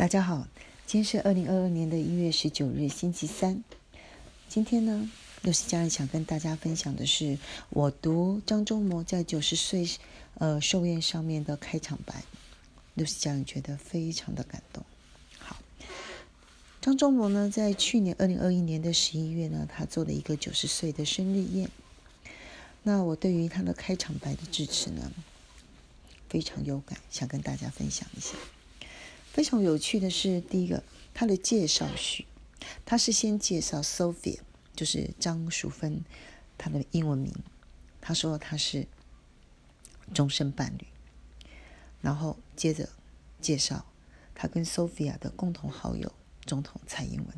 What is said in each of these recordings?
大家好，今天是二零二二年的一月十九日，星期三。今天呢，六十家人想跟大家分享的是，我读张忠谋在九十岁呃寿宴上面的开场白，六十家人觉得非常的感动。好，张忠谋呢，在去年二零二一年的十一月呢，他做了一个九十岁的生日宴。那我对于他的开场白的致辞呢，非常有感，想跟大家分享一下。非常有趣的是，第一个，他的介绍序，他是先介绍 Sophia，就是张淑芬，她的英文名，他说他是终身伴侣，然后接着介绍他跟 Sophia 的共同好友总统蔡英文，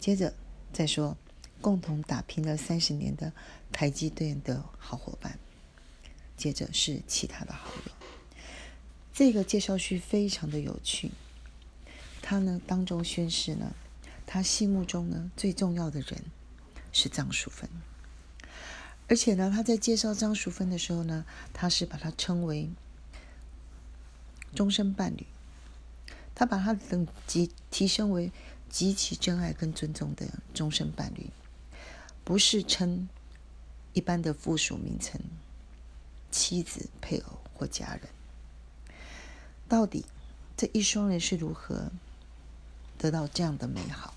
接着再说共同打拼了三十年的台积电的好伙伴，接着是其他的好友。这个介绍序非常的有趣，他呢当中宣誓呢，他心目中呢最重要的人是张淑芬，而且呢他在介绍张淑芬的时候呢，他是把她称为终身伴侣，他把他等级提升为极其真爱跟尊重的终身伴侣，不是称一般的附属名称，妻子、配偶或家人。到底这一双人是如何得到这样的美好？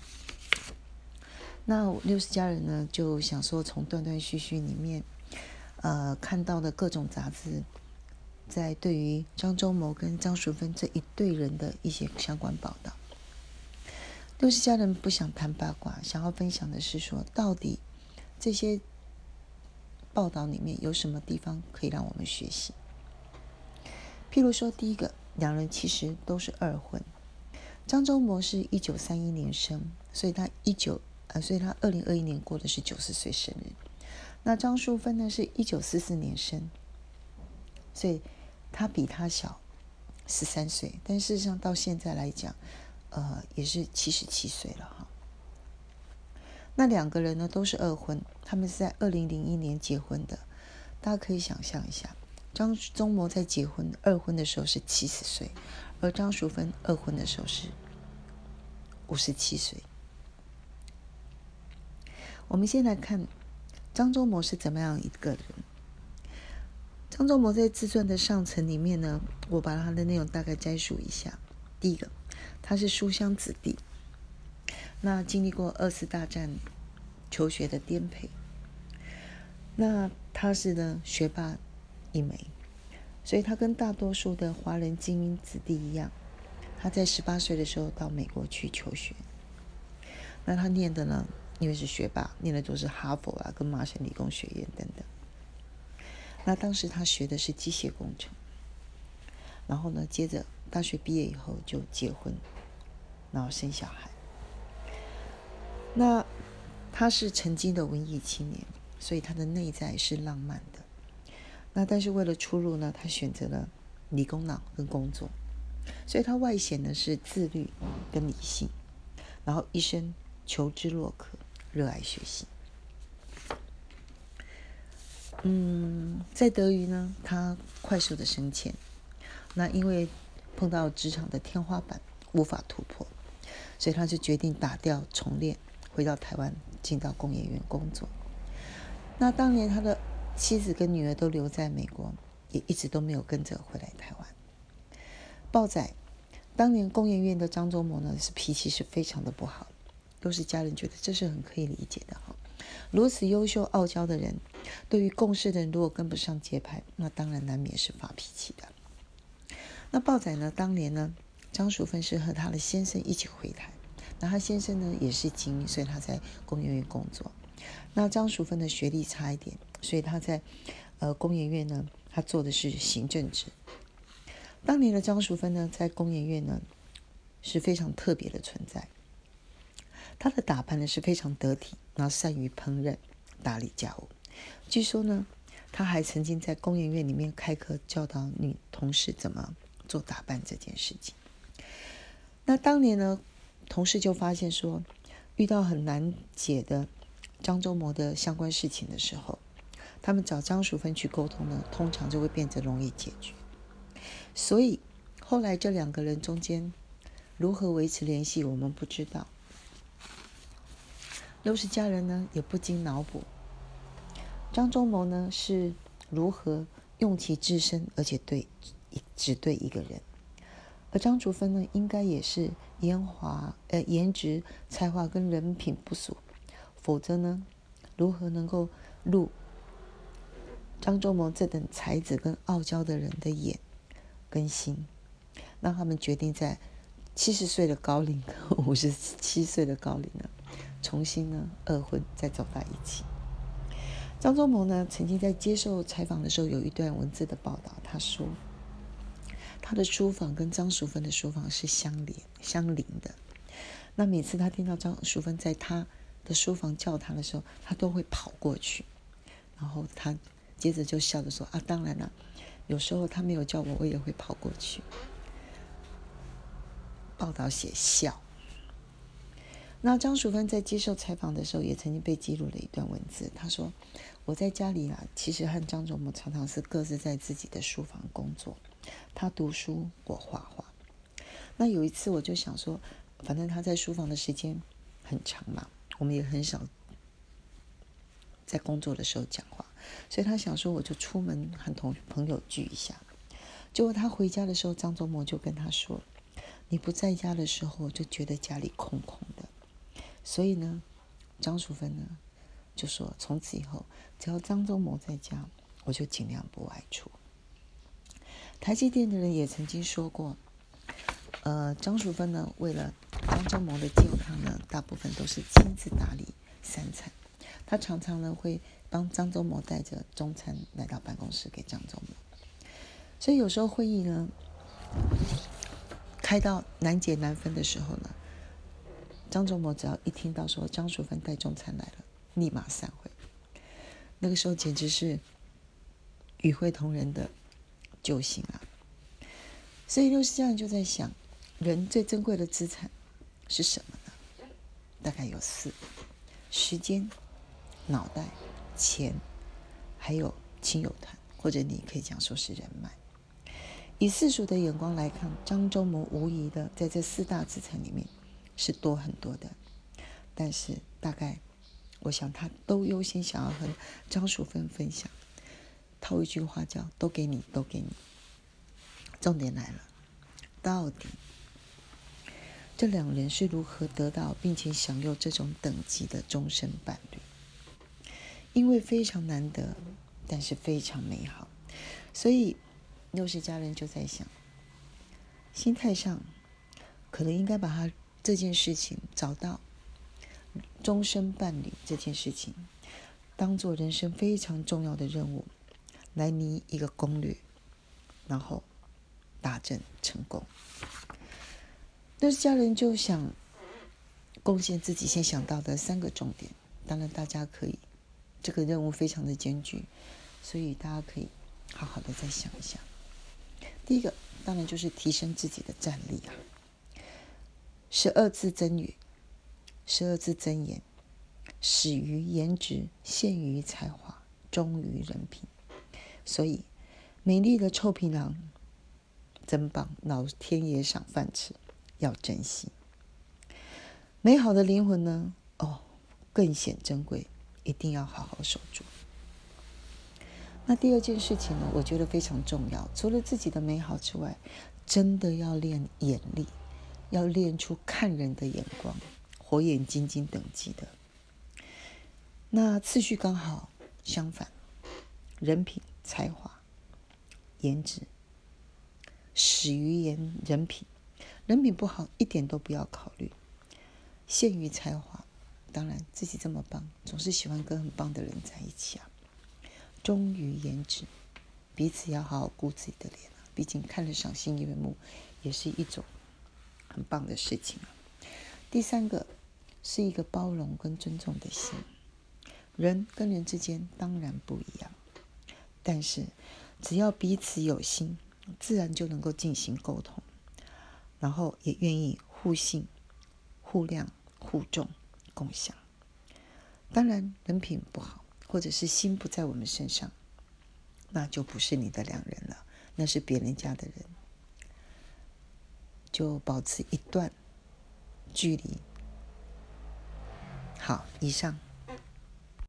那六十家人呢，就想说从断断续续里面，呃，看到的各种杂志，在对于张忠谋跟张淑芬这一对人的一些相关报道。六十家人不想谈八卦，想要分享的是说，到底这些报道里面有什么地方可以让我们学习？譬如说，第一个。两人其实都是二婚。张忠谋是一九三一年生，所以他一九呃，所以他二零二一年过的是九十岁生日。那张淑芬呢，是一九四四年生，所以他比他小十三岁，但事实上到现在来讲，呃，也是七十七岁了哈。那两个人呢，都是二婚，他们是在二零零一年结婚的，大家可以想象一下。张忠谋在结婚二婚的时候是七十岁，而张淑芬二婚的时候是五十七岁。我们先来看张忠谋是怎么样一个人。张忠谋在自传的上层里面呢，我把他的内容大概摘述一下。第一个，他是书香子弟，那经历过二次大战求学的颠沛，那他是呢学霸。一枚，所以他跟大多数的华人精英子弟一样，他在十八岁的时候到美国去求学。那他念的呢，因为是学霸，念的都是哈佛啊，跟麻省理工学院等等。那当时他学的是机械工程，然后呢，接着大学毕业以后就结婚，然后生小孩。那他是曾经的文艺青年，所以他的内在是浪漫的。那但是为了出路呢，他选择了理工脑跟工作，所以他外显的是自律跟理性，然后一生求知若渴，热爱学习。嗯，在德语呢，他快速的升迁，那因为碰到职场的天花板无法突破，所以他就决定打掉重练，回到台湾进到工业园工作。那当年他的。妻子跟女儿都留在美国，也一直都没有跟着回来台湾。报仔当年工研院的张忠谋呢，是脾气是非常的不好，都是家人觉得这是很可以理解的哈。如此优秀傲娇的人，对于共事的人如果跟不上节拍，那当然难免是发脾气的。那报仔呢，当年呢，张淑芬是和他的先生一起回台，那他先生呢也是精英，所以他在工研院工作。那张淑芬的学历差一点。所以他在呃工研院呢，他做的是行政职。当年的张淑芬呢，在工研院呢是非常特别的存在。她的打扮呢是非常得体，然后善于烹饪、打理家务。据说呢，她还曾经在工研院里面开课，教导女同事怎么做打扮这件事情。那当年呢，同事就发现说，遇到很难解的张忠谋的相关事情的时候。他们找张淑芬去沟通呢，通常就会变得容易解决。所以后来这两个人中间如何维持联系，我们不知道。又是家人呢，也不禁脑补，张忠谋呢是如何用其自身，而且对只对一个人。而张竹芬呢，应该也是颜华呃颜值、才华跟人品不俗，否则呢，如何能够入张忠谋这等才子跟傲娇的人的眼跟心，让他们决定在七十岁的高龄和五十七岁的高龄呢，重新呢二婚再走到一起。张忠谋呢，曾经在接受采访的时候，有一段文字的报道，他说。他的书房跟张淑芬的书房是相连、相邻的。那每次他听到张淑芬在他的书房叫他的时候，他都会跑过去。然后他接着就笑着说：“啊，当然了，有时候他没有叫我，我也会跑过去。”报道写笑。那张淑芬在接受采访的时候，也曾经被记录了一段文字。他说：“我在家里啊，其实和张忠谋常常是各自在自己的书房工作。”他读书，我画画。那有一次，我就想说，反正他在书房的时间很长嘛，我们也很少在工作的时候讲话，所以他想说，我就出门和同朋友聚一下。结果他回家的时候，张忠谋就跟他说：“你不在家的时候，就觉得家里空空的。”所以呢，张淑芬呢就说：“从此以后，只要张忠谋在家，我就尽量不外出。”台积电的人也曾经说过，呃，张淑芬呢，为了张忠谋的健康呢，大部分都是亲自打理三餐。他常常呢会帮张忠谋带着中餐来到办公室给张忠谋。所以有时候会议呢开到难解难分的时候呢，张忠谋只要一听到说张淑芬带中餐来了，立马散会。那个时候简直是与会同仁的。救星啊。所以六十家人就在想，人最珍贵的资产是什么呢？大概有四：时间、脑袋、钱，还有亲友团，或者你可以讲说是人脉。以世俗的眼光来看，张忠谋无疑的在这四大资产里面是多很多的。但是大概，我想他都优先想要和张淑芬分享。套一句话叫“都给你，都给你”。重点来了，到底这两人是如何得到并且享有这种等级的终身伴侣？因为非常难得，但是非常美好，所以六十家人就在想，心态上可能应该把他这件事情找到终身伴侣这件事情，当做人生非常重要的任务。来拟一个攻略，然后达阵成功。六十家人就想贡献自己先想到的三个重点。当然，大家可以，这个任务非常的艰巨，所以大家可以好好的再想一想。第一个，当然就是提升自己的战力啊。十二字真语，十二字真言：始于颜值，陷于才华，忠于人品。所以，美丽的臭皮囊真棒，老天爷赏饭吃，要珍惜。美好的灵魂呢？哦，更显珍贵，一定要好好守住。那第二件事情呢？我觉得非常重要。除了自己的美好之外，真的要练眼力，要练出看人的眼光，火眼金睛等级的。那次序刚好相反，人品。才华、颜值，始于颜人品，人品不好一点都不要考虑。限于才华，当然自己这么棒，总是喜欢跟很棒的人在一起啊。忠于颜值，彼此要好好顾自己的脸啊，毕竟看得赏心悦目，也是一种很棒的事情啊。第三个是一个包容跟尊重的心，人跟人之间当然不一样。但是，只要彼此有心，自然就能够进行沟通，然后也愿意互信、互谅、互重、共享。当然，人品不好，或者是心不在我们身上，那就不是你的良人了，那是别人家的人。就保持一段距离。好，以上。